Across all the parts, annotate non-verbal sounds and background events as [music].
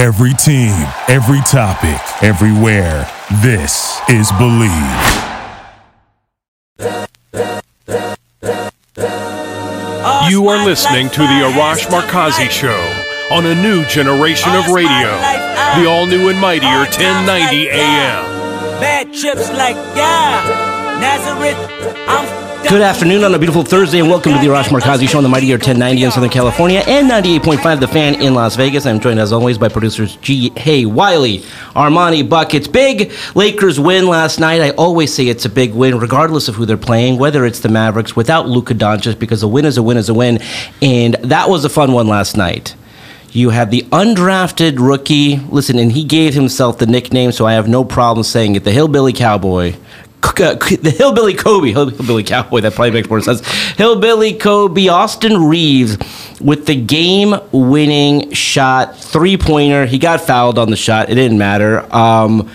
Every team, every topic, everywhere. This is Bleav. You are listening to the Arash Markazi Show on a new generation of radio. The all new and mightier 1090 AM. Bad chips like, yeah, Nazareth, I'm Good afternoon on a beautiful Thursday, and welcome to the Arash Markazi Show on the Mightier 1090 in Southern California and 98.5 The Fan in Las Vegas. I'm joined as always by producers Ji Hae Wiley, Armani Buckets. Big Lakers win last night. I always say it's a big win, regardless of who they're playing, whether it's the Mavericks without Luka Doncic, because a win is a win is a win, and that was a fun one last night. You have the undrafted rookie. Listen, and he gave himself the nickname, so I have no problem saying it. The Hillbilly Cowboy, the Hillbilly Kobe, Hillbilly Cowboy, that probably makes more sense. Hillbilly Kobe, Austin Reaves, with the game winning shot, three pointer. He got fouled on the shot. It didn't matter. Um,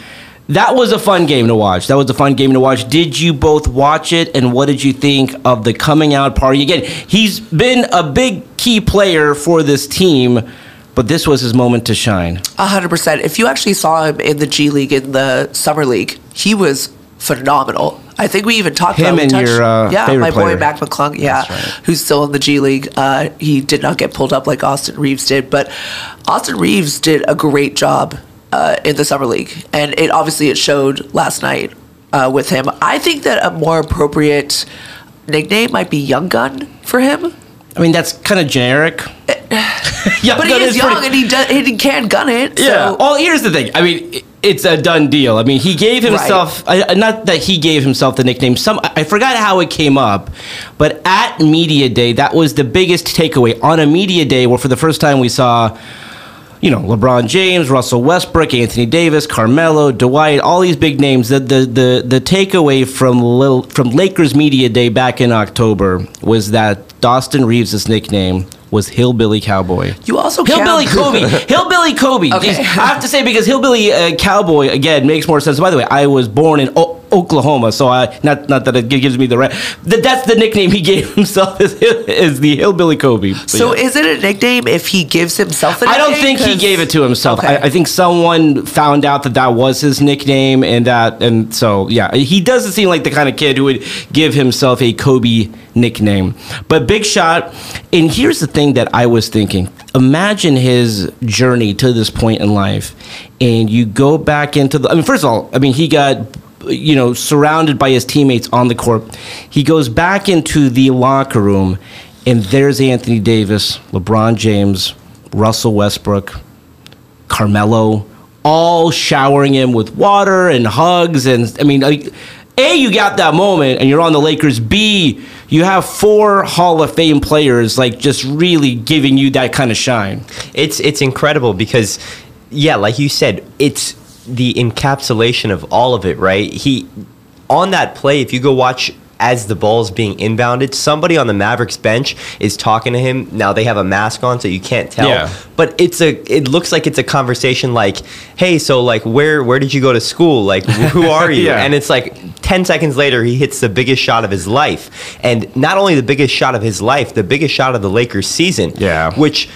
that was a fun game to watch. That was a fun game to watch. Did you both watch it? And what did you think of the coming out party? Again, he's been a big key player for this team, but this was his moment to shine. A hundred percent. If you actually saw him in the G League in the summer league, he was phenomenal. I think we even talked Him about and touched- your, uh, yeah, my player. boy Mac McClung, yeah, who's still in the G League. Uh, he did not get pulled up like Austin Reaves did, but Austin Reaves did a great job uh, in the summer league, and it obviously it showed last night uh, with him. I think that a more appropriate nickname might be Young Gun for him. I mean, that's kind of generic. [laughs] yeah, But he is young and he does, and he can gun it. Yeah. So. Well, here's the thing. I mean, it's a done deal. I mean, he gave himself I, not that he gave himself the nickname. Some I forgot how it came up, but at media day, that was the biggest takeaway on a media day where for the first time we saw. You know, LeBron James, Russell Westbrook, Anthony Davis, Carmelo, Dwight, all these big names. The the the, the takeaway from Lil, from Lakers media day back in October was that Dawson Reaves' nickname was Hillbilly Cowboy. You also Hillbilly [laughs] Kobe. Hillbilly Kobe. Okay. I have to say because Hillbilly uh, Cowboy again makes more sense. By the way, I was born in o- Oklahoma, so I not not that it gives me the right. That, that's the nickname he gave [laughs] himself is, is the Hillbilly Kobe. But So yeah. is it a nickname if he gives himself a I don't think he gave it to himself. Okay. I, I think someone found out that that was his nickname, and that, and so yeah, he doesn't seem like the kind of kid who would give himself a Kobe nickname. But big shot. And here's the thing that I was thinking: imagine his journey to this point in life, and you go back into the. I mean, first of all, I mean he got. You know, surrounded by his teammates on the court, he goes back into the locker room, and there's Anthony Davis, LeBron James, Russell Westbrook, Carmelo, all showering him with water and hugs. And I mean, A, you got that moment and you're on the Lakers. B, you have four Hall of Fame players, like, just really giving you that kind of shine. It's it's incredible because yeah, like you said, it's the encapsulation of all of it, right? He on that play, if you go watch as the ball is being inbounded, somebody on the Mavericks bench is talking to him. Now they have a mask on, so you can't tell. Yeah. But it's a it looks like it's a conversation like, hey, so like where where did you go to school? Like who are you? [laughs] Yeah. And it's like 10 seconds later he hits the biggest shot of his life. And not only the biggest shot of his life, the biggest shot of the Lakers season. Yeah. Which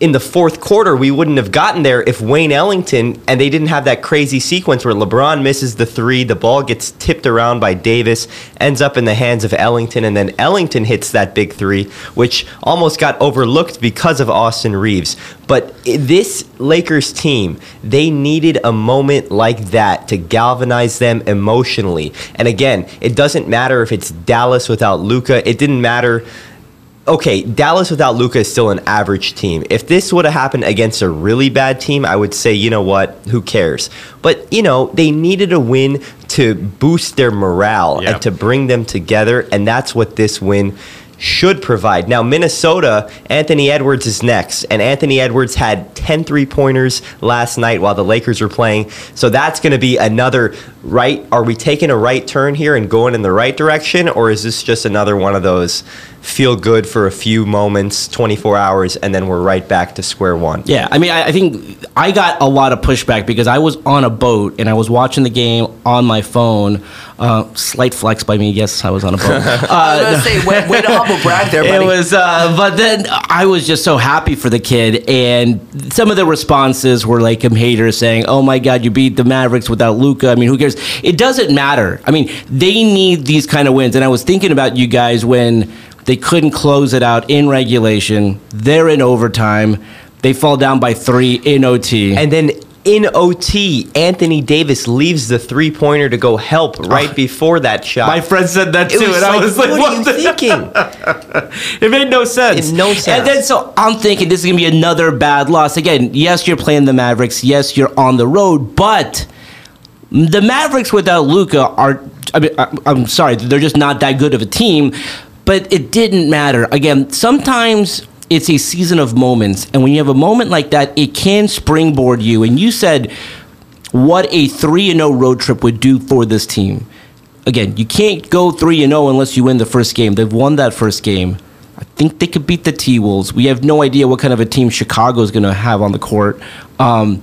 in the fourth quarter, we wouldn't have gotten there if Wayne Ellington and they didn't have that crazy sequence where LeBron misses the three, the ball gets tipped around by Davis, ends up in the hands of Ellington, and then Ellington hits that big three, which almost got overlooked because of Austin Reaves. But this Lakers team, they needed a moment like that to galvanize them emotionally. And again, it doesn't matter if it's Dallas without Luka. It didn't matter okay, Dallas without Luka is still an average team. If this would have happened against a really bad team, I would say, you know what, who cares? But, you know, they needed a win to boost their morale Yeah. and to bring them together, and that's what this win should provide. Now, Minnesota, Anthony Edwards is next, and Anthony Edwards had 10 three pointers last night while the Lakers were playing. So that's going to be another right. Are we taking a right turn here and going in the right direction, or is this just another one of those feel good for a few moments, 24 hours, and then we're right back to square one? Yeah, I mean, I, I think I got a lot of pushback because I was on a boat and I was watching the game on my phone. Uh, slight flex by me. Yes, I was on a boat. [laughs] I was gonna say, way, way to humble brag there, [laughs] buddy. It was, uh, but then I was just so happy for the kid, and some of the responses were like some haters saying, "Oh my God, you beat the Mavericks without Luka." I mean, who cares? It doesn't matter. I mean, they need these kind of wins, and I was thinking about you guys when they couldn't close it out in regulation. They're in overtime. They fall down by three in OT. And then in OT, Anthony Davis leaves the three pointer to go help ah. right before that shot. my friend said that too, and like, I was like, what, "What, are you the thinking? [laughs] It made no sense. It no sense. And then so I'm thinking this is gonna be another bad loss. Again, yes, you're playing the Mavericks. Yes, you're on the road, but the Mavericks without Luka are. I mean, I'm sorry, they're just not that good of a team. But it didn't matter. Again, sometimes it's a season of moments, and when you have a moment like that, it can springboard you. And you said what a 3 and 0 road trip would do for this team. Again, you can't go 3 and 0 unless you win the first game. They've won that first game. I think they could beat the T Wolves. We have no idea what kind of a team Chicago is going to have on the court. Um,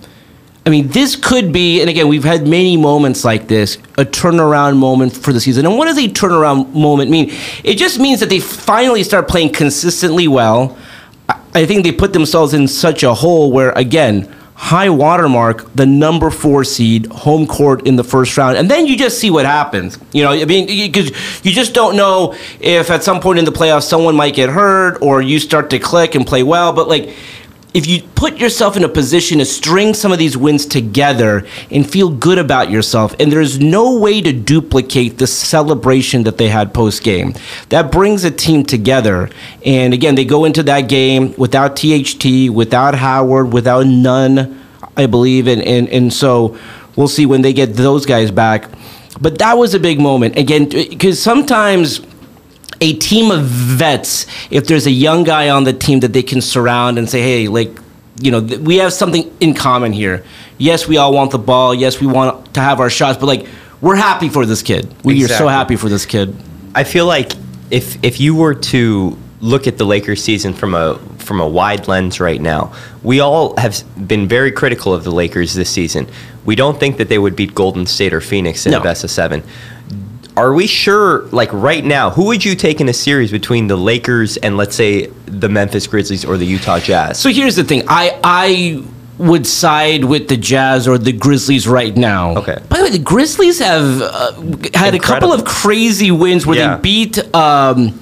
I mean, this could be, and again, we've had many moments like this, a turnaround moment for the season. And what does a turnaround moment mean? It just means that they finally start playing consistently well. I- think they put themselves in such a hole where, again, high watermark, the number four seed, home court in the first round, and then you just see what happens. You know, I mean, because you just don't know if at some point in the playoffs someone might get hurt or you start to click and play well. But like, if you put yourself in a position to string some of these wins together and feel good about yourself, and there's no way to duplicate the celebration that they had post game, that brings a team together. And again, they go into that game without THT, without Howard, without Nunn, I believe. And, and, and so we'll see when they get those guys back. But that was a big moment. Again, because sometimes a team of vets, if there's a young guy on the team that they can surround and say, hey, like, you know, th- we have something in common here. Yes, we all want the ball. Yes, we want to have our shots, but like, we're happy for this kid. We are so happy for this kid. I feel like if if you were to look at the Lakers season from a from a wide lens right now, we all have been very critical of the Lakers this season. We don't think that they would beat Golden State or Phoenix in No. a best of seven. Are we sure, like right now, who would you take in a series between the Lakers and let's say the Memphis Grizzlies or the Utah Jazz? So here's the thing. I I would side with the Jazz or the Grizzlies right now. Okay. By the way, the Grizzlies have uh, had a couple of crazy wins where Yeah. they beat. Um,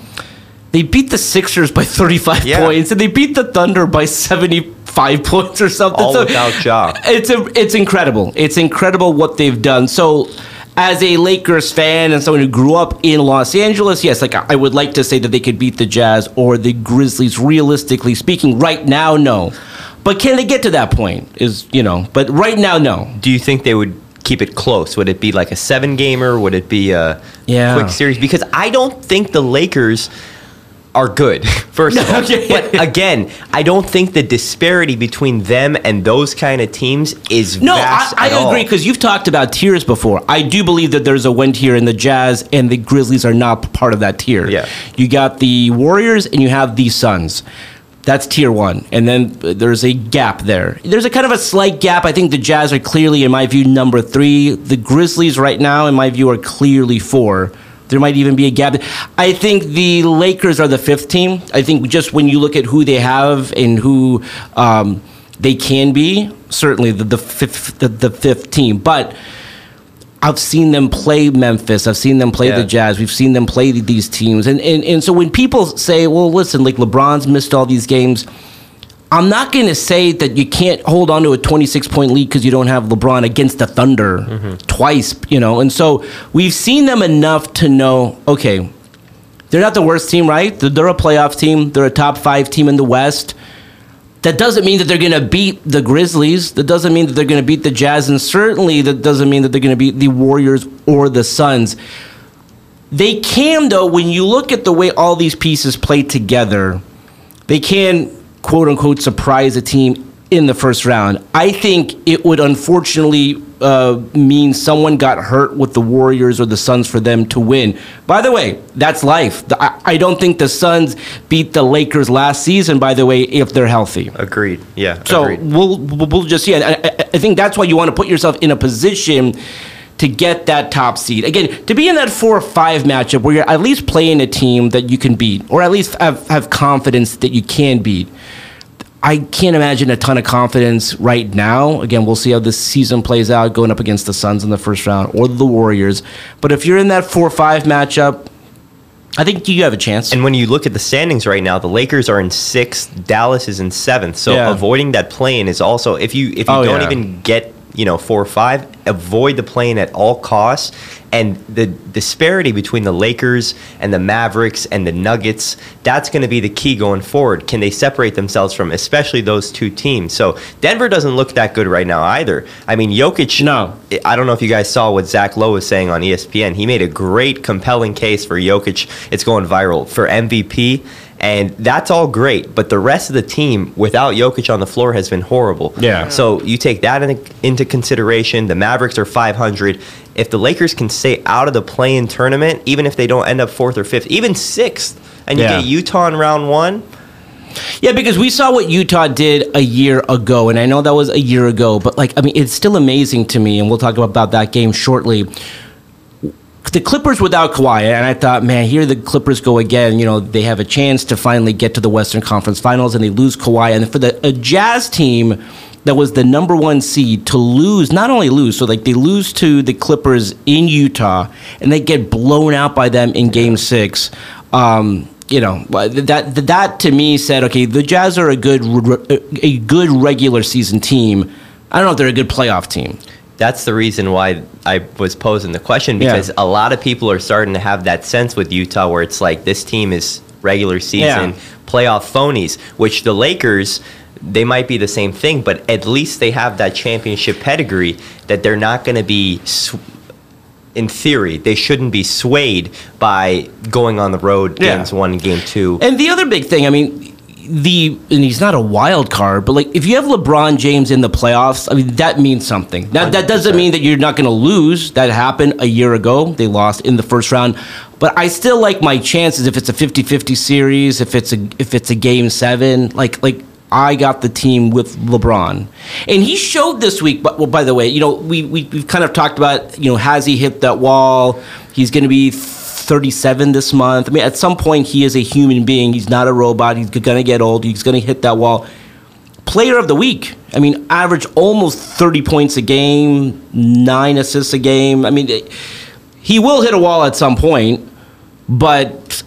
they beat the Sixers by 35 Yeah. points, and they beat the Thunder by 75 [laughs] points or something. All So without Ja. It's a, it's incredible. It's incredible what they've done. So, as a Lakers fan and someone who grew up in Los Angeles, yes, like I would like to say that they could beat the Jazz or the Grizzlies. Realistically speaking, right now, no. But can they get to that point? Is you know, but right now, no. Do you think they would keep it close? Would it be like a seven gamer? Would it be a Yeah. quick series? Because I don't think the Lakers are good, [laughs] first of all. Okay. But again, I don't think the disparity between them and those kind of teams is No, I, I agree because you've talked about tiers before. I do believe that there's a win tier, and the Jazz and the Grizzlies are not part of that tier. Yeah. you got the Warriors and you have the Suns. That's tier one, and then uh, there's a gap there. There's a kind of a slight gap. I think the Jazz are clearly, in my view, number three. The Grizzlies, right now, in my view, are clearly four. There might even be a gap. I think the Lakers are the fifth team. I think just when you look at who they have and who um, they can be, certainly the, the fifth the, the fifth team. But I've seen them play Memphis. I've seen them play Yeah. the Jazz. We've seen them play these teams. And, and and so when people say, well, listen, like LeBron's missed all these games, I'm not going to say that you can't hold on to a 26 point lead because you don't have LeBron against the Thunder mm-hmm. twice, you know. And so we've seen them enough to know, okay, they're not the worst team, right? They're, they're a playoff team. They're a top five team in the West. That doesn't mean that they're going to beat the Grizzlies. That doesn't mean that they're going to beat the Jazz. And certainly that doesn't mean that they're going to beat the Warriors or the Suns. They can, though, when you look at the way all these pieces play together, they can, quote unquote, surprise a team in the first round. I think it would unfortunately uh, mean someone got hurt with the Warriors or the Suns for them to win. By the way, that's life. The- I, I don't think the Suns beat the Lakers last season. By the way, if they're healthy. Agreed. Yeah. So agreed. we'll we'll we'll just yeah. I- I think that's why you want to put yourself in a position to get that top seed again. To be in that four or five matchup where you're at least playing a team that you can beat, or at least have, have confidence that you can beat. I can't imagine a ton of confidence right now. Again, we'll see how this season plays out going up against the Suns in the first round or the Warriors. But if you're in that four or five matchup, I think you have a chance. And when you look at the standings right now, the Lakers are in sixth, Dallas is in seventh. So Yeah. avoiding that play-in is also if you if you Oh, don't yeah. even get you know four or five, avoid the play-in at all costs. And the disparity between the Lakers and the Mavericks and the Nuggets, that's going to be the key going forward. Can they separate themselves from especially those two teams? So Denver doesn't look that good right now either. I mean, Jokic. No. I don't know if you guys saw what Zach Lowe was saying on ESPN. He made a great, compelling case for Jokic. It's going viral for MVP, and that's all great. But the rest of the team, without Jokic on the floor, has been horrible. Yeah. So you take that in, into consideration. The Mavericks are 500. If the Lakers can stay out of the play-in tournament, even if they don't end up fourth or fifth, even sixth, and you Yeah. get Utah in round one, Yeah, because we saw what Utah did a year ago, and I know that was a year ago, but like, I mean, it's still amazing to me, and we'll talk about that game shortly. The Clippers without Kawhi, and I thought, man, here the Clippers go again. You know, they have a chance to finally get to the Western Conference Finals, and they lose Kawhi. And for the a Jazz team that was the number one seed to lose, not only lose, so like they lose to the Clippers in Utah, and they get blown out by them in Game Six. Um, you know that that to me said, okay, the Jazz are a good a good regular season team. I don't know if they're a good playoff team. That's the reason why I was posing the question Yeah. because a lot of people are starting to have that sense with Utah where it's like this team is regular season Yeah. playoff phonies, which the Lakers they might be the same thing, but at least they have that championship pedigree that they're not going to be. Sw- in theory, they shouldn't be swayed by going on the road Yeah. games one, game two. And the other big thing, I mean, the and he's not a wild card, but like if you have LeBron James in the playoffs, I mean that means something. Now that doesn't mean that you're not going to lose. That happened a year ago. They lost in the first round. But I still like my chances if it's a 50-50 series, if it's a if it's a game 7, like like I got the team with LeBron. And he showed this week, but well, by the way, you know, we, we, we've kind of talked about, you know, has he hit that wall? He's going to be 37 this month. I mean, at some point, he is a human being. He's not a robot. He's going to get old. He's going to hit that wall. Player of the week. I mean, average almost 30 points a game, nine assists a game. I mean, it- he will hit a wall at some point, but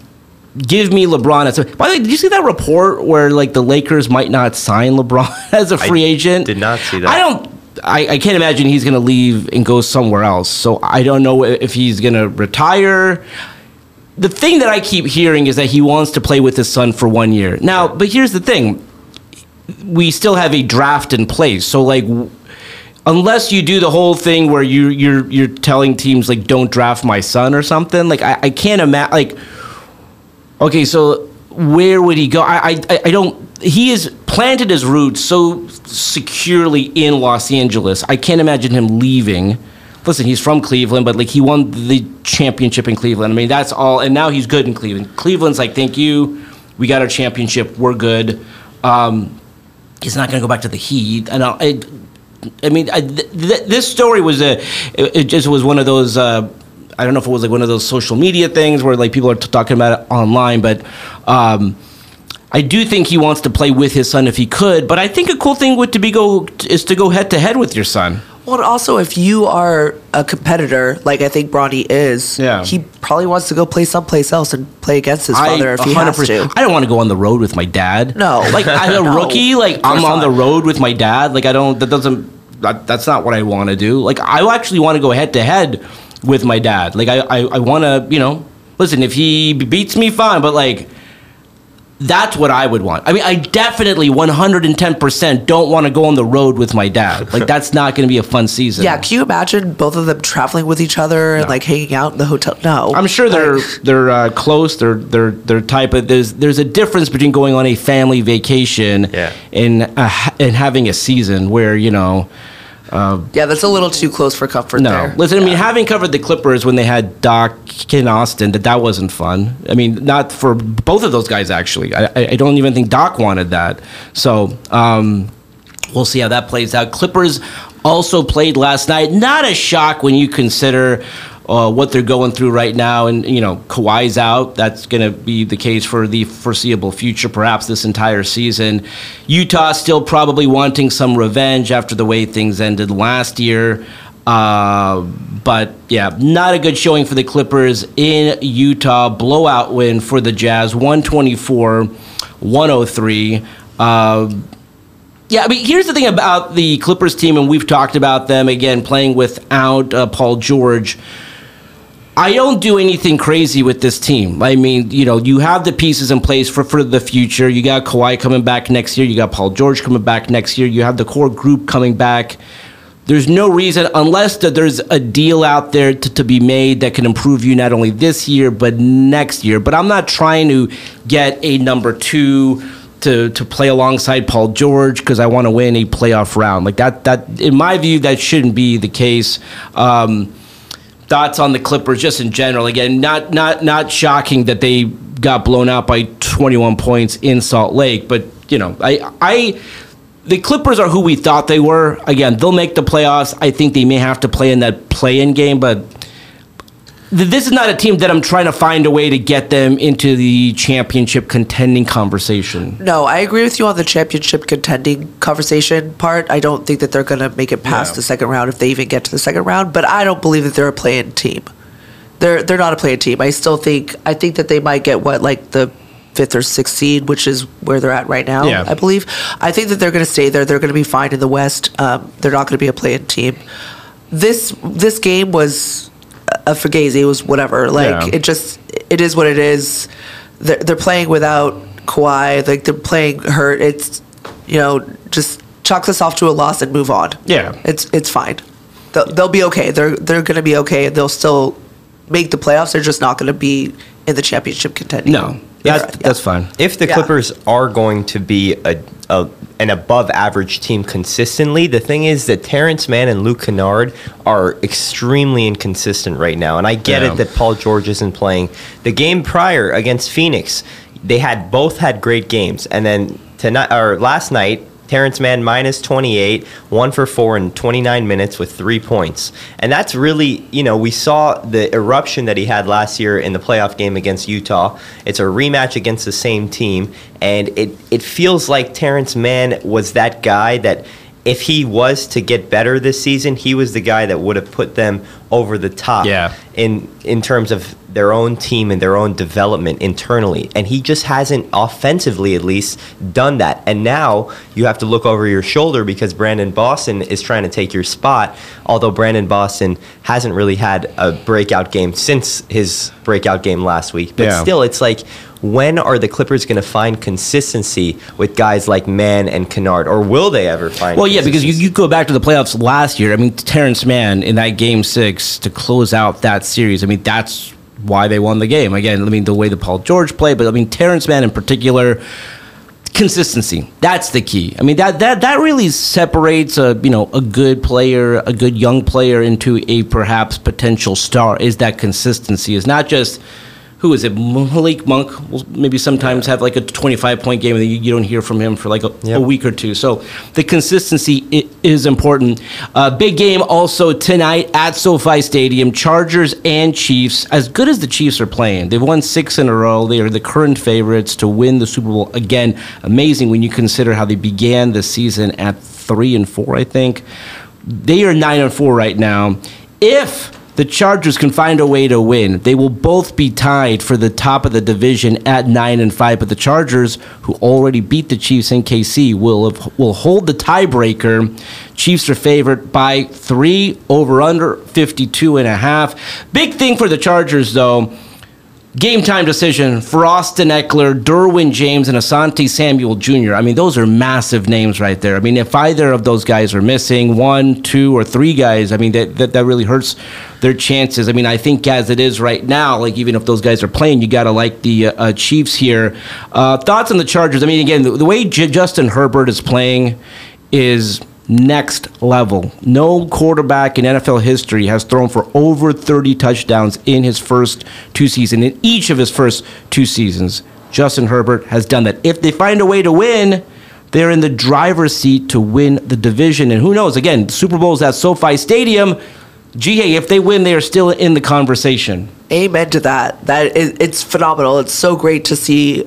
give me LeBron. As a, by the way, did you see that report where like the Lakers might not sign LeBron [laughs] as a free agent? did not see that. I don't. I, I can't imagine he's going to leave and go somewhere else. So I don't know if he's going to retire. The thing that I keep hearing is that he wants to play with his son for one year. Now, but here's the thing: we still have a draft in place. So like. Unless you do the whole thing where you you're you're telling teams like don't draft my son or something, like I, I can't imagine like Okay, so where would he go? I, I, I don't. He has planted his roots so securely in Los Angeles. I can't imagine him leaving. Listen, he's from Cleveland, but like he won the championship in Cleveland. I mean, that's all. And now he's good in Cleveland. Cleveland's like, thank you. We got our championship. We're good. Um, he's not going to go back to the Heat. And I, I, mean, I, th- th- this story was a. It, it just was one of those. Uh, I don't know if it was like one of those social media things where like people are t- talking about it online, but um, I do think he wants to play with his son if he could. But I think a cool thing would to be go is to go head to head with your son. Well, also, if you are a competitor, like I think Bronny is, Yeah. he probably wants to go play someplace else and play against his father if he has to. I don't want to go on the road with my dad. No. [laughs] like as a [laughs] No, rookie, like I'm on the road with my dad. Like I don't. That doesn't. That, that's not what I want to do. Like I actually want to go head to head with my dad. Like I, I, I want to. You know, listen. If he beats me, fine. But like. That's what I would want. I mean, I definitely 110% don't want to go on the road with my dad. Like, [laughs] that's not going to be a fun season. Yeah, can you imagine both of them traveling with each other and like hanging out in the hotel? No, I'm sure they're [laughs] they're uh, close. They're they're they're type of there's there's a difference between going on a family vacation Yeah. and uh, ha- and having a season where you know yeah, that's a little too close for comfort. no there. listen. I mean, having covered the Clippers when they had Doc in Austin, that that wasn't fun. I mean, not for both of those guys actually. I I, I don't even think Doc wanted that. So. um We'll see how that plays out. Clippers also played last night. Not a shock when you consider uh, what they're going through right now. And, you know, Kawhi's out. That's going to be the case for the foreseeable future, perhaps this entire season. Utah still probably wanting some revenge after the way things ended last year. Uh, but yeah, not a good showing for the Clippers in Utah. Blowout win for the Jazz, 124 103. Uh, yeah, I mean, here's the thing about the Clippers team, and we've talked about them again playing without uh, Paul George. I don't do anything crazy with this team. I mean, you know, you have the pieces in place for, for the future. You got Kawhi coming back next year. You got Paul George coming back next year. You have the core group coming back. There's no reason, unless that there's a deal out there to, to be made that can improve you not only this year, but next year. But I'm not trying to get a number two to, to play alongside Paul George because I want to win a playoff round. Like that, that, in my view, that shouldn't be the case. Um, thoughts on the Clippers just in general. Again, not not not shocking that they got blown out by 21 points in Salt Lake, but you know, I I the Clippers are who we thought they were. Again, they'll make the playoffs. I think they may have to play in that play-in game, but this is not a team that I'm trying to find a way to get them into the championship contending conversation. No, I agree with you on the championship contending conversation part. I don't think that they're going to make it past Yeah. the second round if they even get to the second round. But I don't believe that they're a play-in team. They're they're not a play-in team. I still think I think that they might get what like the fifth or sixth seed, which is where they're at right now. Yeah. I believe. I think that they're going to stay there. They're going to be fine in the West. Um, they're not going to be a play-in team. This this game was a fugazi. It was whatever. Like Yeah. it just it is what it is. They're, they're playing without Kawhi. Like they're playing hurt. It's you know just chalk this off to a loss and move on. Yeah. it's it's fine. They'll, they'll be okay. They're they're going to be okay. They'll still make the playoffs. They're just not going to be in the championship contending. No, that's era. that's fine. If the Yeah. Clippers are going to be a, a an above average team consistently, the thing is that Terance Mann and Luke Kennard are extremely inconsistent right now. And I get Yeah. it that Paul George isn't playing. The game prior against Phoenix, they had both had great games, and then tonight or last night. Terance Mann minus 28, one for four in 29 minutes with three points. And that's really, you know, we saw the eruption that he had last year in the playoff game against Utah. It's a rematch against the same team. And it, it feels like Terance Mann was that guy that if he was to get better this season, he was the guy that would have put them over the top Yeah. in in terms of their own team and their own development internally. And he just hasn't offensively at least done that. And now you have to look over your shoulder because Brandon Boston is trying to take your spot. Although Brandon Boston hasn't really had a breakout game since his breakout game last week. But Yeah. still it's like when are the Clippers going to find consistency with guys like Mann and Kennard, or will they ever find? It? Well, yeah, because you, you go back to the playoffs last year. I mean, Terance Mann in that game six to close out that series. I mean, that's why they won the game. Again, I mean, the way that Paul George played, but I mean, Terance Mann in particular, consistency. That's the key. I mean, that that that really separates a you know a good player, a good young player into a perhaps potential star. Is that consistency? Is not just who is it? Malik Monk will maybe sometimes have like a 25 point game and you, don't hear from him for like a, a week or two. So the consistency is important. Uh, big game also tonight at SoFi Stadium. Chargers and Chiefs. As good as the Chiefs are playing, they've won six in a row. They are the current favorites to win the Super Bowl again. Amazing when you consider how they began the season at three and four. I think they are nine and four right now. If the Chargers can find a way to win, they will both be tied for the top of the division at nine and five. But the Chargers, who already beat the Chiefs in KC, will have, will hold the tiebreaker. Chiefs are favored by three over under 52 and a half. Big thing for the Chargers though game time decision for Austin Ekeler, Derwin James, and Asante Samuel Jr. I mean, those are massive names right there. I mean, if either of those guys are missing, one, two, or three guys, I mean, that, that, that really hurts their chances. I mean, I think as it is right now, like even if those guys are playing, you got to like the uh, uh, Chiefs here. Uh, thoughts on the Chargers? I mean, again, the, the way J- Justin Herbert is playing is next level. No quarterback in NFL history has thrown for over 30 touchdowns in his first two seasons. In each of his first two seasons, Justin Herbert has done that. If they find a way to win, they're in the driver's seat to win the division. And who knows? Again, Super Bowl's at SoFi Stadium. GA, if they win, they are still in the conversation. Amen to that. That is, it's phenomenal. It's so great to see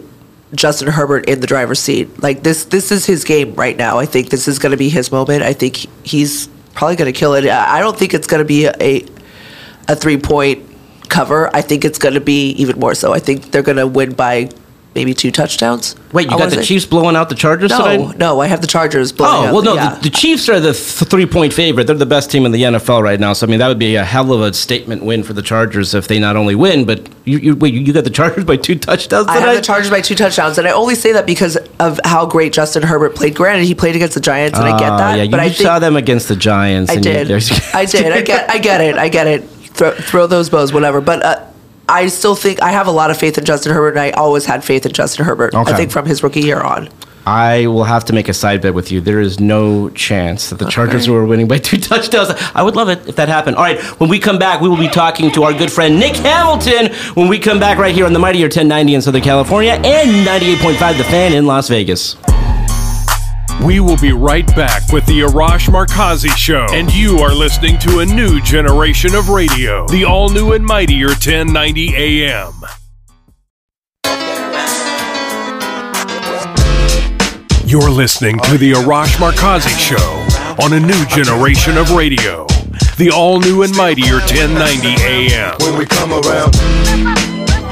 Justin Herbert in the driver's seat. Like this, this is his game right now. I think this is going to be his moment. I think he's probably going to kill it. I don't think it's going to be a a three point cover. I think it's going to be even more so. I think they're going to win by maybe two touchdowns. Wait, you I got the say. Chiefs blowing out the Chargers No, tonight? no, I have the Chargers. blowing out Oh well, no. yeah. The, the Chiefs are the th- three-point favorite. They're the best team in the NFL right now. So I mean, that would be a hell of a statement win for the Chargers if they not only win, but you, you wait. You got the Chargers by two touchdowns Tonight? I have the Chargers by two touchdowns, and I only say that because of how great Justin Herbert played. Granted, he played against the Giants, and I get Ah, that. Yeah, you but I saw them against the Giants. I and you- did. [laughs] there's- I did. I get. I get it. I get it. Throw, throw those bows, whatever. But uh, I still think I have a lot of faith in Justin Herbert, and I always had faith in Justin Herbert. Okay. I think from his rookie year on. I will have to make a side bet with you. There is no chance that the Chargers were winning by two [laughs] touchdowns. I would love it if that happened. All right, when we come back, we will be talking to our good friend Nick Hamilton when we come back right here on the Mightier 1090 in Southern California and 98.5 The Fan in Las Vegas. We will be right back with the Arash Markazi Show, and you are listening to a new generation of radio, the all new and mightier 1090 AM. You're listening to the Arash Markazi Show on a new generation of radio, the all new and mightier 1090 AM. when we come around.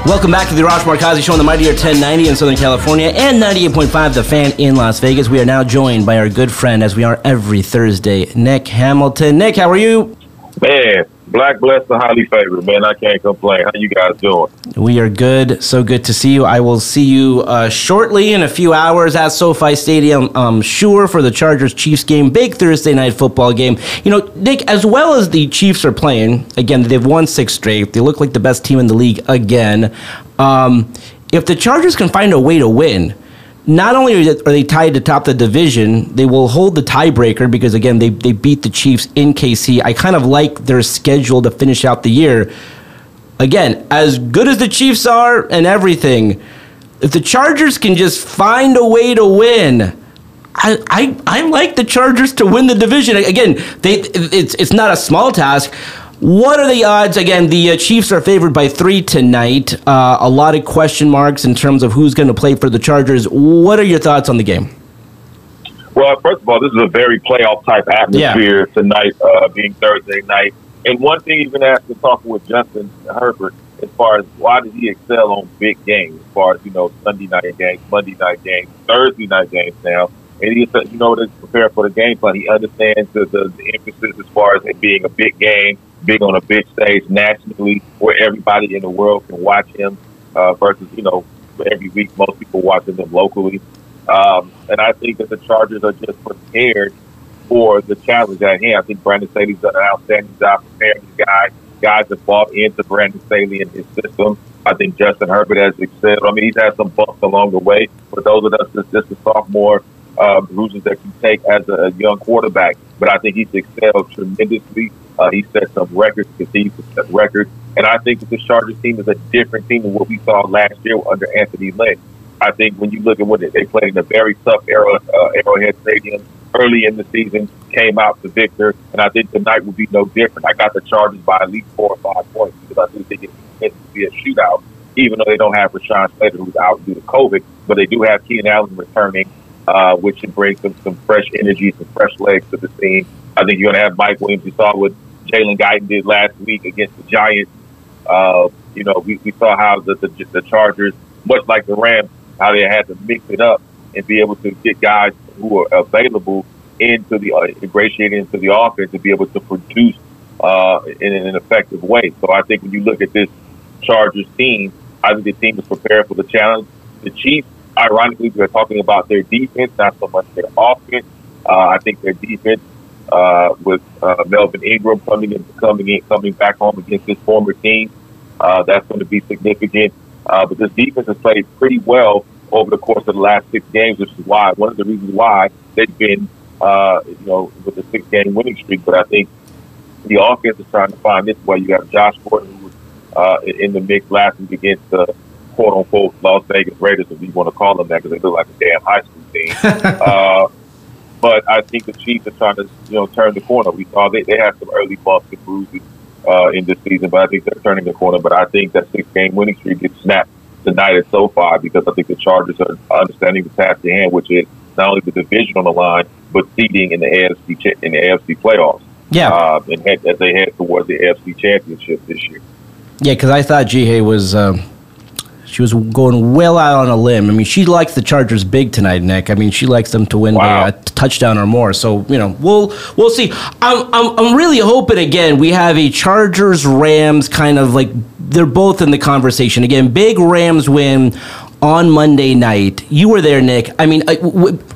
Welcome back to the Raj Markazi Show on the Mightier 1090 in Southern California and 98.5 The Fan in Las Vegas. We are now joined by our good friend, as we are every Thursday, Nick Hamilton. Nick, how are you? Man, black blessed and highly favored, man. I can't complain. How you guys doing? We are good. So good to see you. I will see you uh, shortly in a few hours at SoFi Stadium, I'm sure, for the Chargers Chiefs game. Big Thursday night football game. You know, Nick, as well as the Chiefs are playing, again, they've won six straight. They look like the best team in the league again. Um, if the Chargers can find a way to win, not only are they- tied to top the division, they will hold the tiebreaker because again they, they beat the Chiefs in KC. I kind of like their schedule to finish out the year. Again, as good as the Chiefs are and everything, if the Chargers can just find a way to win, I, I, I like the Chargers to win the division. Again, they it's it's not a small task. What are the odds? Again, the uh, Chiefs are favored by three tonight. Uh, a lot of question marks in terms of who's going to play for the Chargers. What are your thoughts on the game? Well, first of all, this is a very playoff type atmosphere tonight, uh, being Thursday night. And one thing even to talk with Justin Herbert, as far as why did he excel on big games, as far as you know, Sunday night games, Monday night games, Thursday night games now. And he said, you know, to prepare for the game plan. He understands the, the, the emphasis as far as it being a big game, big on a big stage nationally, where everybody in the world can watch him uh, versus, you know, every week most people watching them locally. Um, and I think that the Chargers are just prepared for the challenge at hand. I think Brandon Staley's done an outstanding job preparing the guys. Guys have bought into Brandon Staley and his system. I think Justin Herbert has excelled. I mean, he's had some bumps along the way, but those of us just a sophomore uh, bruises that you take as a young quarterback. But I think he's excelled tremendously. Uh, he set some records, continues to set records. And I think that the Chargers team is a different team than what we saw last year under Anthony Lynn. I think when you look at what they, played in a very tough Arrow, uh, Arrowhead Stadium early in the season, came out the victor, and I think tonight will be no different. I got the Chargers by at least four or five points because I do think it's to be a shootout, even though they don't have Rashawn Slater who's out due to COVID, but they do have Keenan Allen returning, uh, which should bring some, some fresh energy, some fresh legs to the team. I think you're going to have Mike Williams. You saw what Jalen Guyton did last week against the Giants. Uh, you know, we, we saw how the, the the Chargers, much like the Rams, how they had to mix it up and be able to get guys who are available into the uh, ingratiated into the offense to be able to produce uh, in an effective way. So I think when you look at this Chargers team, I think the team is prepared for the challenge. The Chiefs, ironically, we're talking about their defense, not so much their offense. Uh, I think their defense, uh, with uh, Melvin Ingram coming in, coming in, coming back home against his former team, uh, that's going to be significant. Uh, but this defense has played pretty well over the course of the last six games, which is why one of the reasons why they've been, uh, you know, with the six-game winning streak. But I think the offense is trying to find this way. You have Josh Gordon, who was uh, in the mix last week against the quote-unquote Las Vegas Raiders, if you want to call them that, because they look like a damn high school team. [laughs] uh, but I think the Chiefs are trying to, you know, turn the corner. We saw they, they had some early bumps and bruises uh, in this season, but I think they're turning the corner. But I think that six-game winning streak gets snapped tonight at SoFi because I think the Chargers are understanding the task at hand, which is not only the division on the line, but seeding in the AFC in the AFC playoffs. Yeah, uh, and head, as they head towards the AFC championship this year. Yeah, because I thought Ji Hae was. Um she was going well out on a limb. I mean, she likes the Chargers big tonight, Nick. I mean, she likes them to win wow. by a touchdown or more. So you know, we'll we'll see. I'm, I'm I'm really hoping again we have a Chargers Rams kind of like they're both in the conversation again. Big Rams win on Monday night. You were there, Nick. I mean,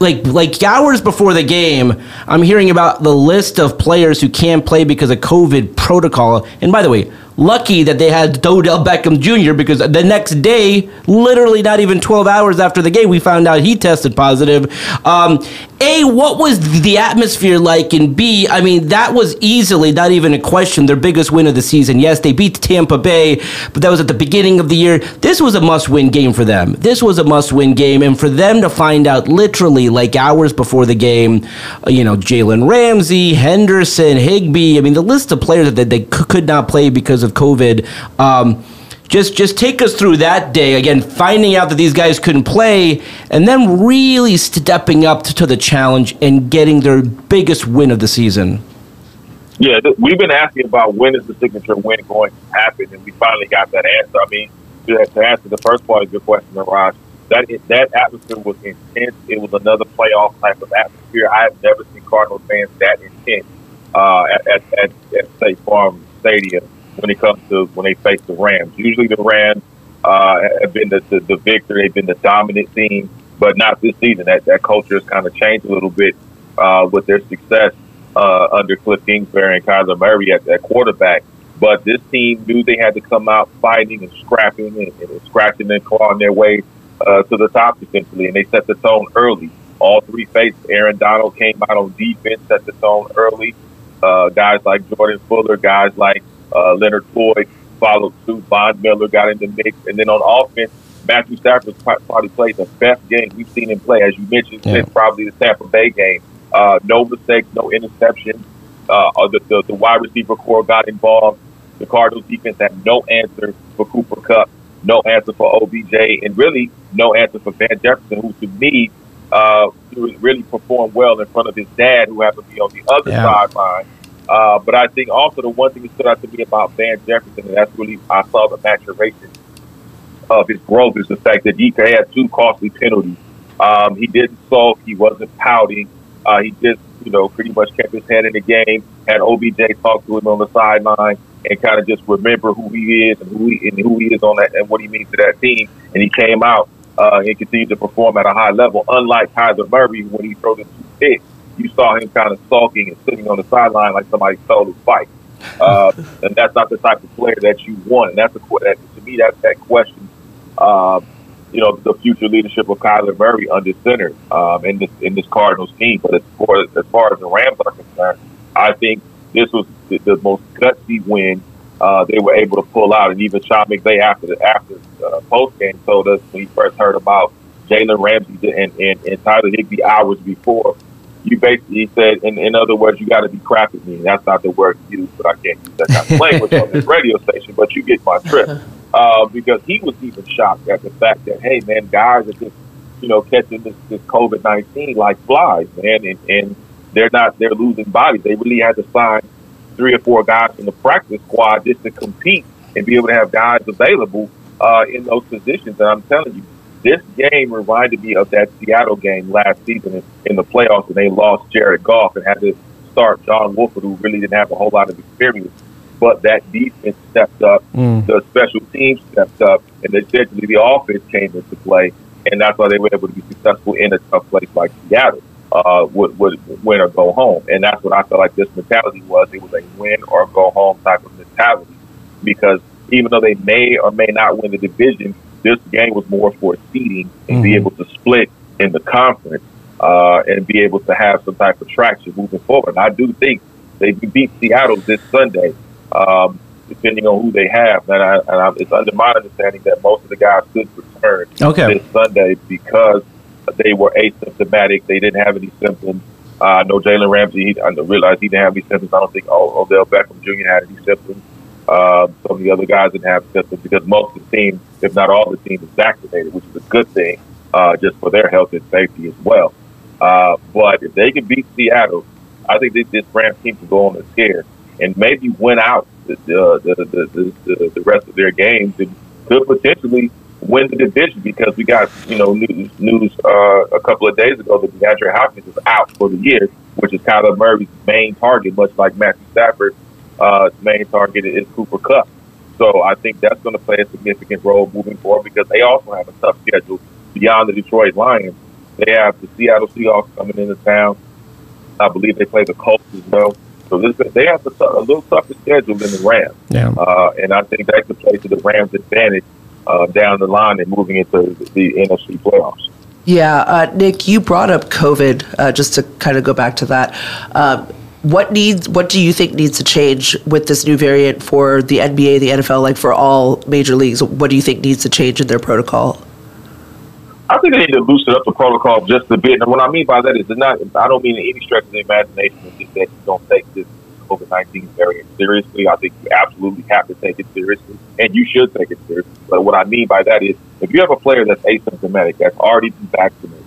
like like hours before the game, I'm hearing about the list of players who can't play because of COVID protocol. And by the way, lucky that they had Odell Beckham Jr. because the next day, literally not even 12 hours after the game, we found out he tested positive. Um, a, what was the atmosphere like? And B, I mean, that was easily not even a question their biggest win of the season. Yes, they beat Tampa Bay, but that was at the beginning of the year. This was a must win game for them. This was a must win game. And for them to find out literally like hours before the game, uh, you know, Jalen Ramsey, Henderson, Higbee, I mean, the list of players that they could not play because of COVID. Um, just just take us through that day again, finding out that these guys couldn't play, and then really stepping up to the challenge and getting their biggest win of the season. Yeah, th- we've been asking about when is the signature win going to happen, and we finally got that answer. I mean, to, answer the first part of your question, Raj, that that atmosphere was intense. It was another playoff type of atmosphere. I have never seen Cardinals fans that intense uh, at, at, at, at State Farm Stadium when it comes to when they face the Rams. Usually the Rams uh, have been the, the, the victor. They've been the dominant team, but not this season. That that culture has kind of changed a little bit uh, with their success uh, under Cliff Kingsbury and Kyler Murray at, at quarterback. But this team knew they had to come out fighting and scrapping and, and scratching and clawing their way uh, to the top essentially, and they set the tone early. All three faces. Aaron Donald came out on defense, set the tone early. Uh, guys like Jordan Fuller, guys like uh, Leonard Floyd followed suit. Von Miller got in the mix. And then on offense, Matthew Stafford probably played the best game we've seen him play. As you mentioned, yeah. probably the Tampa Bay game. Uh, no mistakes, no interceptions. Uh, the, the, the wide receiver core got involved. The Cardinals defense had no answer for Cooper Kupp, no answer for OBJ, and really no answer for Van Jefferson, who to me uh, really performed well in front of his dad, who happened to be on the other yeah. sideline. Uh, but I think also the one thing that stood out to me about Van Jefferson, and that's really I saw the maturation of his growth, is the fact that he had two costly penalties. Um, he didn't sulk, he wasn't pouting. Uh, he just, you know, pretty much kept his head in the game. Had OBJ talk to him on the sideline and kind of just remember who he is and who he and who he is on that and what he means to that team. And he came out uh, and continued to perform at a high level. Unlike Kyler Murray, when he threw the two picks, you saw him kind of sulking and sitting on the sideline like somebody stole his fight. Uh, [laughs] and that's not the type of player that you want. And that's a that, to me that's that question. Uh, you know, the future leadership of Kyler Murray under center um, in this in this Cardinals team. But as far as, as far as the Rams are concerned, I think this was the, the most gutsy win uh, they were able to pull out. And even Sean McVay after the after uh, post game told us when he first heard about Jalen Ramsey and, and, and Tyler Higbee hours before you basically said, in, in other words, you got to be crap at me. That's not the word you use, but I can't use that kind of language on this radio station. But you get my trip [laughs] uh, because he was even shocked at the fact that, hey, man, guys are just, you know, catching this, this COVID nineteen like flies, man, and, and they're not they're losing bodies. They really had to sign three or four guys from the practice squad just to compete and be able to have guys available uh, in those positions. And I'm telling you, this game reminded me of that Seattle game last season in, the playoffs when they lost Jared Goff and had to start John Wolford, who really didn't have a whole lot of experience but that defense stepped up, mm. the special teams stepped up, and essentially the offense came into play, and that's why they were able to be successful in a tough place like Seattle. Uh, would, would win or go home, and that's what I felt like this mentality was. It was a win or go home type of mentality, because even though they may or may not win the division, this game was more for seeding and mm-hmm. be able to split in the conference uh, and be able to have some type of traction moving forward. I do think they beat Seattle this Sunday, um, depending on who they have. And, I, and I, it's under my understanding that most of the guys could return okay. this Sunday because they were asymptomatic. They didn't have any symptoms. Uh, I know Jalen Ramsey. He, I realized he didn't have any symptoms. I don't think Odell Beckham Jr. had any symptoms. Uh, some of the other guys didn't have symptoms because most of the team, if not all the team, is vaccinated, which is a good thing uh, just for their health and safety as well. Uh, but if they can beat Seattle, I think this, this Rams team can go on a scare and maybe win out the the, the, the, the rest of their games and could potentially win the division because we got you know news news uh, a couple of days ago that DeAndre Hopkins is out for the year, which is Kyler Murray's main target, much like Matthew Stafford's uh, main target is Cooper Kupp. So I think that's going to play a significant role moving forward because they also have a tough schedule beyond the Detroit Lions. They have the Seattle Seahawks coming into town. I believe they play the Colts as well. So this, they have a, a little tougher schedule than the Rams. Yeah. Uh, and I think that could play to the Rams' advantage uh, down the line and moving into the, the NFC playoffs. Yeah, uh, Nick, you brought up COVID. Uh, just to kind of go back to that, um, what needs? What do you think needs to change with this new variant for the NBA, the NFL, like for all major leagues? What do you think needs to change in their protocol? I think they need to loosen up the protocol just a bit. And what I mean by that is not, I don't mean any stretch of the imagination just that you don't take this COVID 19 variant seriously. I think you absolutely have to take it seriously, and you should take it seriously. But what I mean by that is if you have a player that's asymptomatic, that's already been vaccinated,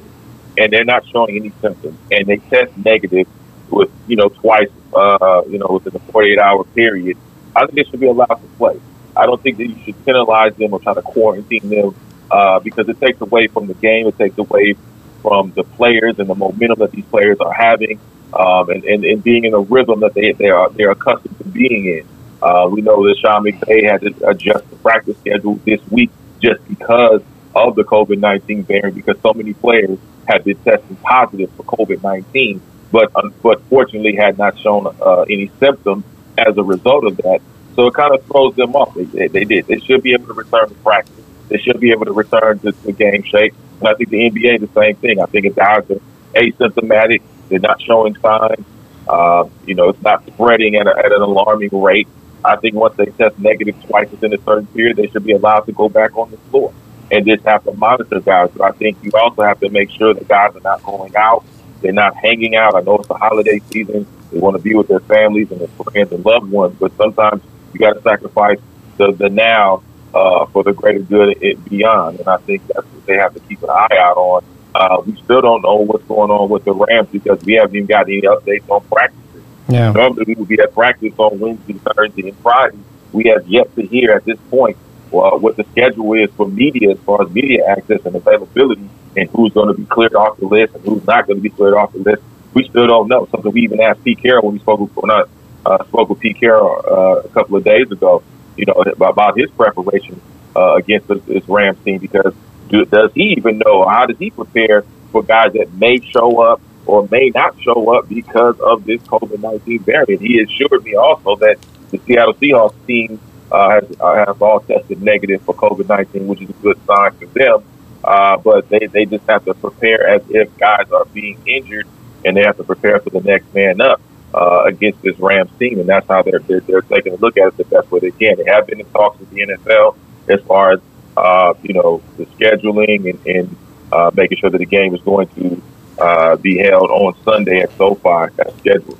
and they're not showing any symptoms, and they test negative with, you know, twice, uh, you know, within a 48 hour period, I think they should be allowed to play. I don't think that you should penalize them or try to quarantine them uh, because it takes away from the game. It takes away from the players and the momentum that these players are having, um, and, and, and being in a rhythm that they they are they're accustomed to being in. Uh, we know that Sean McVay had to adjust the practice schedule this week just because of the COVID nineteen variant, because so many players had been testing positive for COVID nineteen, but um, but fortunately had not shown uh, any symptoms as a result of that. So it kind of throws them off. They, they, they did. They should be able to return to practice they should be able to return to, to game shape. And I think the NBA the same thing. I think if guys are asymptomatic, they're not showing signs. Uh, you know, it's not spreading at, a, at an alarming rate. I think once they test negative twice within a certain period, they should be allowed to go back on the floor and just have to monitor guys. But I think you also have to make sure that guys are not going out. They're not hanging out. I know it's the holiday season. They want to be with their families and their friends and loved ones, but sometimes you got to sacrifice the, the now uh, for the greater good and beyond. And I think that's what they have to keep an eye out on. Uh, we still don't know what's going on with the Rams because we haven't even got any updates on practices. Yeah. Normally we would be at practice on Wednesday, Thursday, and Friday. We have yet to hear at this point uh, what the schedule is for media as far as media access and availability and who's going to be cleared off the list and who's not going to be cleared off the list. We still don't know. Something we even asked Pete Carroll when we spoke with, not, uh, spoke with Pete Carroll uh, a couple of days ago you know, about his preparation uh, against this, this Rams team because do, does he even know how does he prepare for guys that may show up or may not show up because of this COVID nineteen variant? He assured me also that the Seattle Seahawks team uh, has uh, all tested negative for COVID nineteen, which is a good sign for them. Uh, but they, they just have to prepare as if guys are being injured and they have to prepare for the next man up uh, against this Rams team, and that's how they're, they're, they're taking a look at it the best way they can. They have been in talks with the NFL as far as uh, you know the scheduling and, and uh, making sure that the game is going to uh, be held on Sunday at SoFi as scheduled.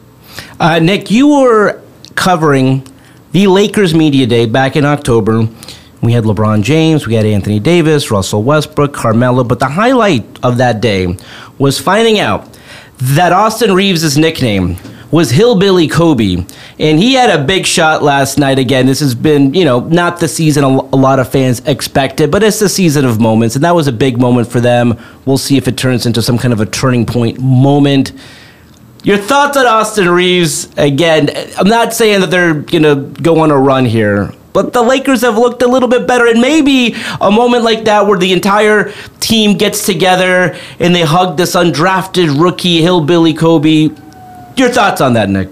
Uh, Nick, you were covering the Lakers media day back in October. We had LeBron James, we had Anthony Davis, Russell Westbrook, Carmelo, but the highlight of that day was finding out that Austin Reaves' nickname was Hillbilly Kobe. And he had a big shot last night again. This has been, you know, not the season a lot of fans expected, but it's the season of moments. And that was a big moment for them. We'll see if it turns into some kind of a turning point moment. Your thoughts on Austin Reaves? Again, I'm not saying that they're gonna go on a run here, but the Lakers have looked a little bit better, and maybe a moment like that where the entire team gets together and they hug this undrafted rookie hillbilly Kobe. Your thoughts on that, Nick?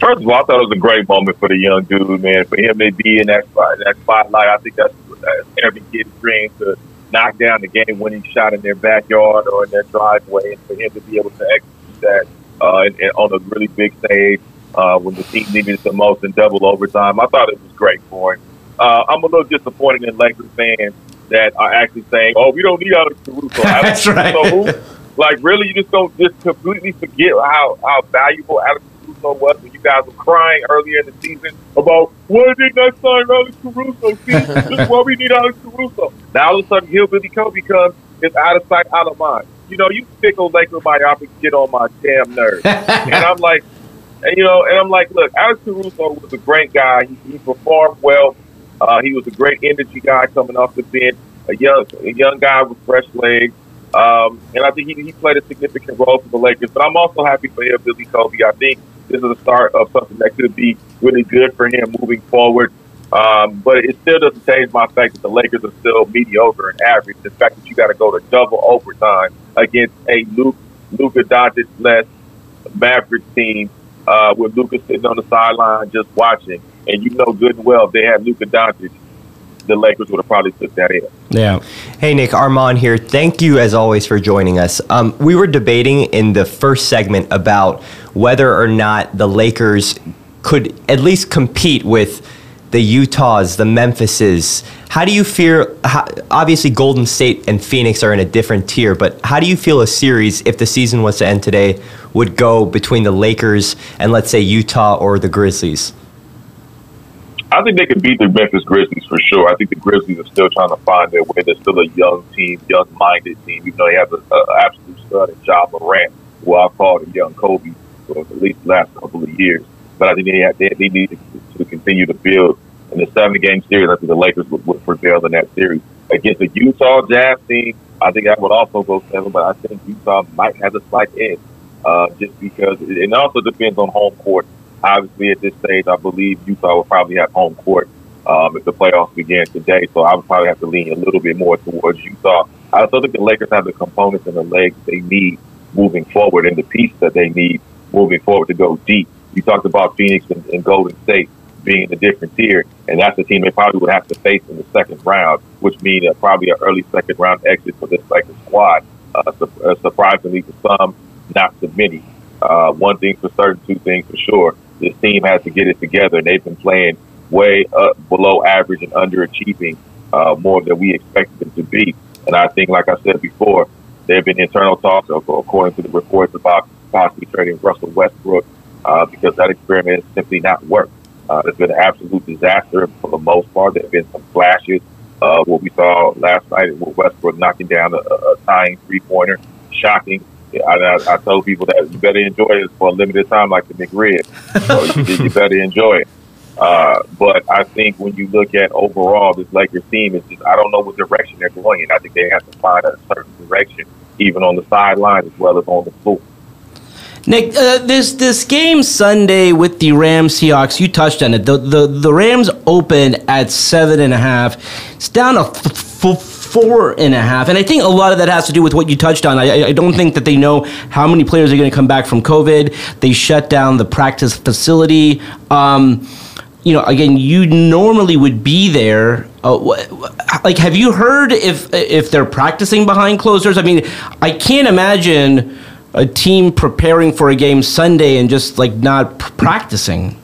First of all, I thought it was a great moment for the young dude, man. For him to be in that that spotlight, I think that's, that's every kid's dream to knock down the game-winning shot in their backyard or in their driveway, and for him to be able to execute that uh, and, and on a really big stage uh, when the team needed it the most in double overtime, I thought it was great for him. Uh, I'm a little disappointed in Lakers fans that are actually saying, "Oh, we don't need Alex Caruso." [laughs] That's right. Caruso, like, really, you just don't just completely forget how how valuable Alex Caruso was when you guys were crying earlier in the season about why didn't I sign Alex Caruso? See, this is why we need Alex Caruso. Now all of a sudden, Hillbilly Kobe comes, it's out of sight, out of mind. You know, you fickle Laker myopics get on my damn nerves, [laughs] and I'm like, and you know, and I'm like, look, Alex Caruso was a great guy. He, he performed well. Uh, he was a great energy guy coming off the bench. A young, a young guy with fresh legs. Um, and I think he, he played a significant role for the Lakers. But I'm also happy for him, Billy Kobe. I think this is the start of something that could be really good for him moving forward. Um, but it still doesn't change my fact that the Lakers are still mediocre and average. The fact that you got to go to double overtime against a Luke, Luka Doncic less Mavericks team uh, with Luka sitting on the sideline just watching, and you know good and well if they had Luka Doncic, the Lakers would have probably took that in. Yeah. Hey, Nick, Armand here. Thank you, as always, for joining us. Um, we were debating in the first segment about whether or not the Lakers could at least compete with the Utahs, the Memphises. How do you fear? How, obviously, Golden State and Phoenix are in a different tier, but how do you feel a series, if the season was to end today, would go between the Lakers and, let's say, Utah or the Grizzlies? I think they could beat the Memphis Grizzlies for sure. I think the Grizzlies are still trying to find their way. They're still a young team, young-minded team, even though they have an absolute stud in Ja Morant, who I've called a young Kobe for at least the last couple of years. But I think they, they, they need to, continue to build. In the seven-game series, I think the Lakers would, would prevail in that series. Against the Utah Jazz team, I think that would also go seven, but I think Utah might have a slight edge uh, just because it, it also depends on home court obviously at this stage, I believe Utah will probably have home court um, if the playoffs begin today. So I would probably have to lean a little bit more towards Utah. I also think the Lakers have the components and the legs they need moving forward and the piece that they need moving forward to go deep. You talked about Phoenix and, and Golden State being in a different tier, and that's the team they probably would have to face in the second round, which means uh, probably an early second round exit for this Lakers squad. Uh, su- uh, surprisingly for some, not to many. Uh, one thing for certain, two things for sure this team has to get it together. They've been playing way up below average and underachieving uh, more than we expected them to be. And I think, like I said before, there have been internal talks, according to the reports, about possibly trading Russell Westbrook uh, because that experiment simply not worked. Uh, it's been an absolute disaster for the most part. There have been some flashes. Uh, what we saw last night with Westbrook knocking down a, a tying three pointer, shocking. I, I, I, told people that you better enjoy it for a limited time, like the McRib. So you, you, better enjoy it. Uh, but I think when you look at overall this Lakers team, it's just I don't know what direction they're going in. I think they have to find a certain direction, even on the sideline as well as on the floor. Nick, uh, this this game Sunday with the Rams Seahawks, you touched on it. The the, the Rams opened at seven and a half. It's down a f- f- four and a half. And I think a lot of that has to do with what you touched on. I, I don't think that they know how many players are going to come back from COVID. They shut down the practice facility. Um, you know, again, you normally would be there. Uh, like, have you heard if if they're practicing behind closed doors? I mean, I can't imagine a team preparing for a game Sunday and just like not practicing.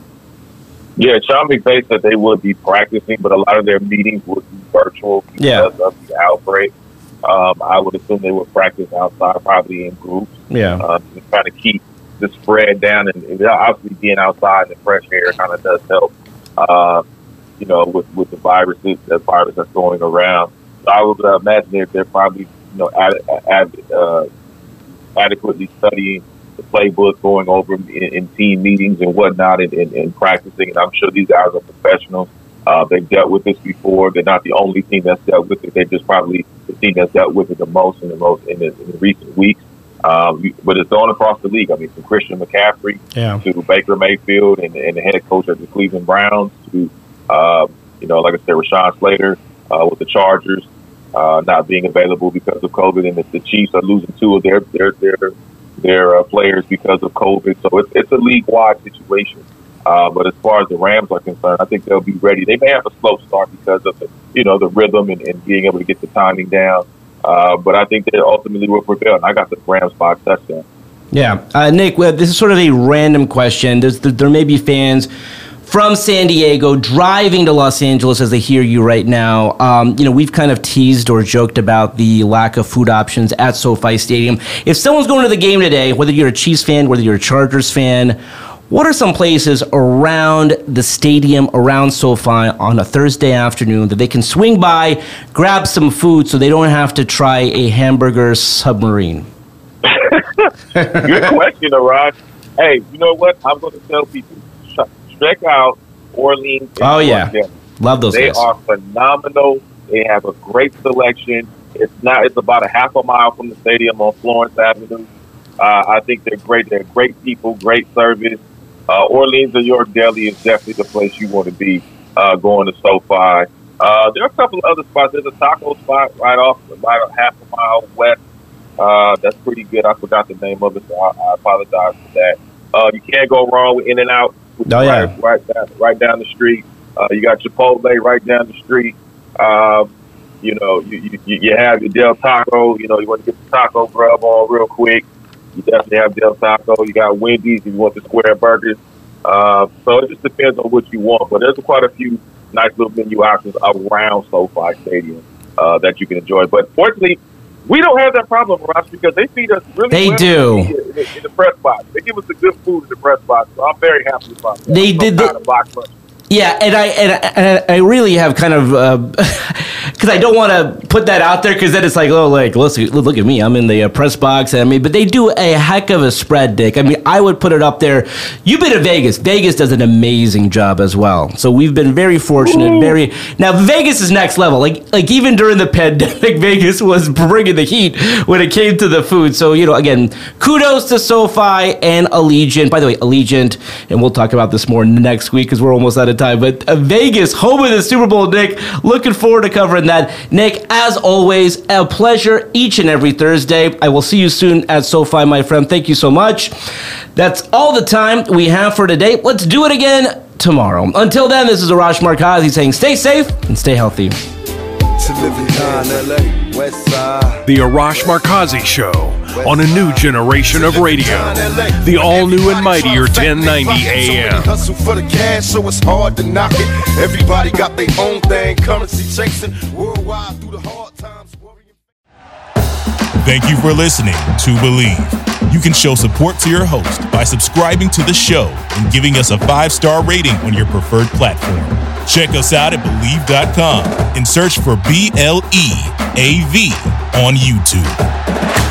Yeah, Sean McVay said they would be practicing, but a lot of their meetings would be virtual because yeah. of the outbreak. Um, I would assume they would practice outside, probably in groups. Yeah, um, trying to keep the spread down, and, and obviously being outside in the fresh air kind of does help. Uh, you know, with with the virus, the virus that's going around. So I would uh, imagine they're, they're probably you know ad, ad, uh, adequately studying the playbook, going over in, in team meetings and whatnot, and, and, and, practicing. And I'm sure these guys are professionals. Uh, they've dealt with this before. They're not the only team that's dealt with it. They're just probably the team that's dealt with it the most in the most in the, in the recent weeks. Um, but it's on across the league. I mean, from Christian McCaffrey Yeah. to Baker Mayfield and, and the head coach of the Cleveland Browns to, uh, you know, like I said, Rashawn Slater uh, with the Chargers uh, not being available because of COVID, and the, Chiefs are losing two of their their their their uh, players because of COVID. So it's it's a league wide situation. Uh, but as far as the Rams are concerned, I think they'll be ready. They may have a slow start because of the you know the rhythm and, and being able to get the timing down. Uh, but I think they ultimately will prevail. And I got the Rams by a touchdown. Yeah, uh, Nick. Well, this is sort of a random question. There's, there may be fans from San Diego driving to Los Angeles as they hear you right now. Um, you know, we've kind of teased or joked about the lack of food options at SoFi Stadium. If someone's going to the game today, whether you're a Chiefs fan, whether you're a Chargers fan, what are some places around the stadium, around SoFi on a Thursday afternoon that they can swing by, grab some food so they don't have to try a hamburger submarine? [laughs] Good question, Arash. Hey, you know what? I'm going to tell people check out Orleans. Oh, yeah. Love those They guys. are phenomenal. They have a great selection. It's not. It's about a half a mile from the stadium on Florence Avenue. Uh, I think they're great. They're great people, great service. Uh, Orleans or York Deli is definitely the place you want to be uh, going to SoFi. Uh, there are a couple of other spots. There's a taco spot right off about a half a mile west. Uh, that's pretty good. I forgot the name of it, so I, I apologize for that. Uh, you can't go wrong with In and Out. Oh, yeah. right, right down, right down the street. Uh, you got Chipotle right down the street. Um, you know, you, you, you have your Del Taco. You know, you want to get the taco grub on real quick. You definitely have Del Taco. You got Wendy's if you want the square burgers. Uh, so it just depends on what you want. But there's quite a few nice little menu options around SoFi Stadium uh, that you can enjoy. But fortunately, we don't have that problem, Ross, because they feed us really They well do. in the, in the press box. They give us the good food in the press box. So I'm very happy about that. They I'm did of box lunch. Yeah, and I and I, and I really have kind of [laughs] because I don't want to put that out there because then it's like oh like look look at me. I'm in the uh, press box. I mean but they do a heck of a spread Dick. I mean I would put it up there. You've been to Vegas. Vegas does an amazing job as well. So we've been very fortunate very now Vegas is next level. Like like even during the [laughs] pandemic Vegas was bringing the heat when it came to the food. So you know again kudos to SoFi and Allegiant. By the way Allegiant and we'll talk about this more next week because we're almost out of time. But uh, Vegas home of the Super Bowl Nick looking forward to covering that. Nick as always a pleasure each and every Thursday. I will see you soon at SoFi my friend. Thank you so much. That's all the time we have for today. Let's do it again tomorrow. Until then this is Arash Markazi saying stay safe and stay healthy. To live in Don, LA, West Side. The Arash Markazi Show on a new generation of radio. The all new and mightier 1090 AM. Hustle for the cash, so it's hard to knock it. Everybody got their own thing, currency chasing worldwide through the hard times. Thank you for listening to Bleav. You can show support to your host by subscribing to the show and giving us a five star rating on your preferred platform. Check us out at Bleav.com and search for B L E A V on YouTube.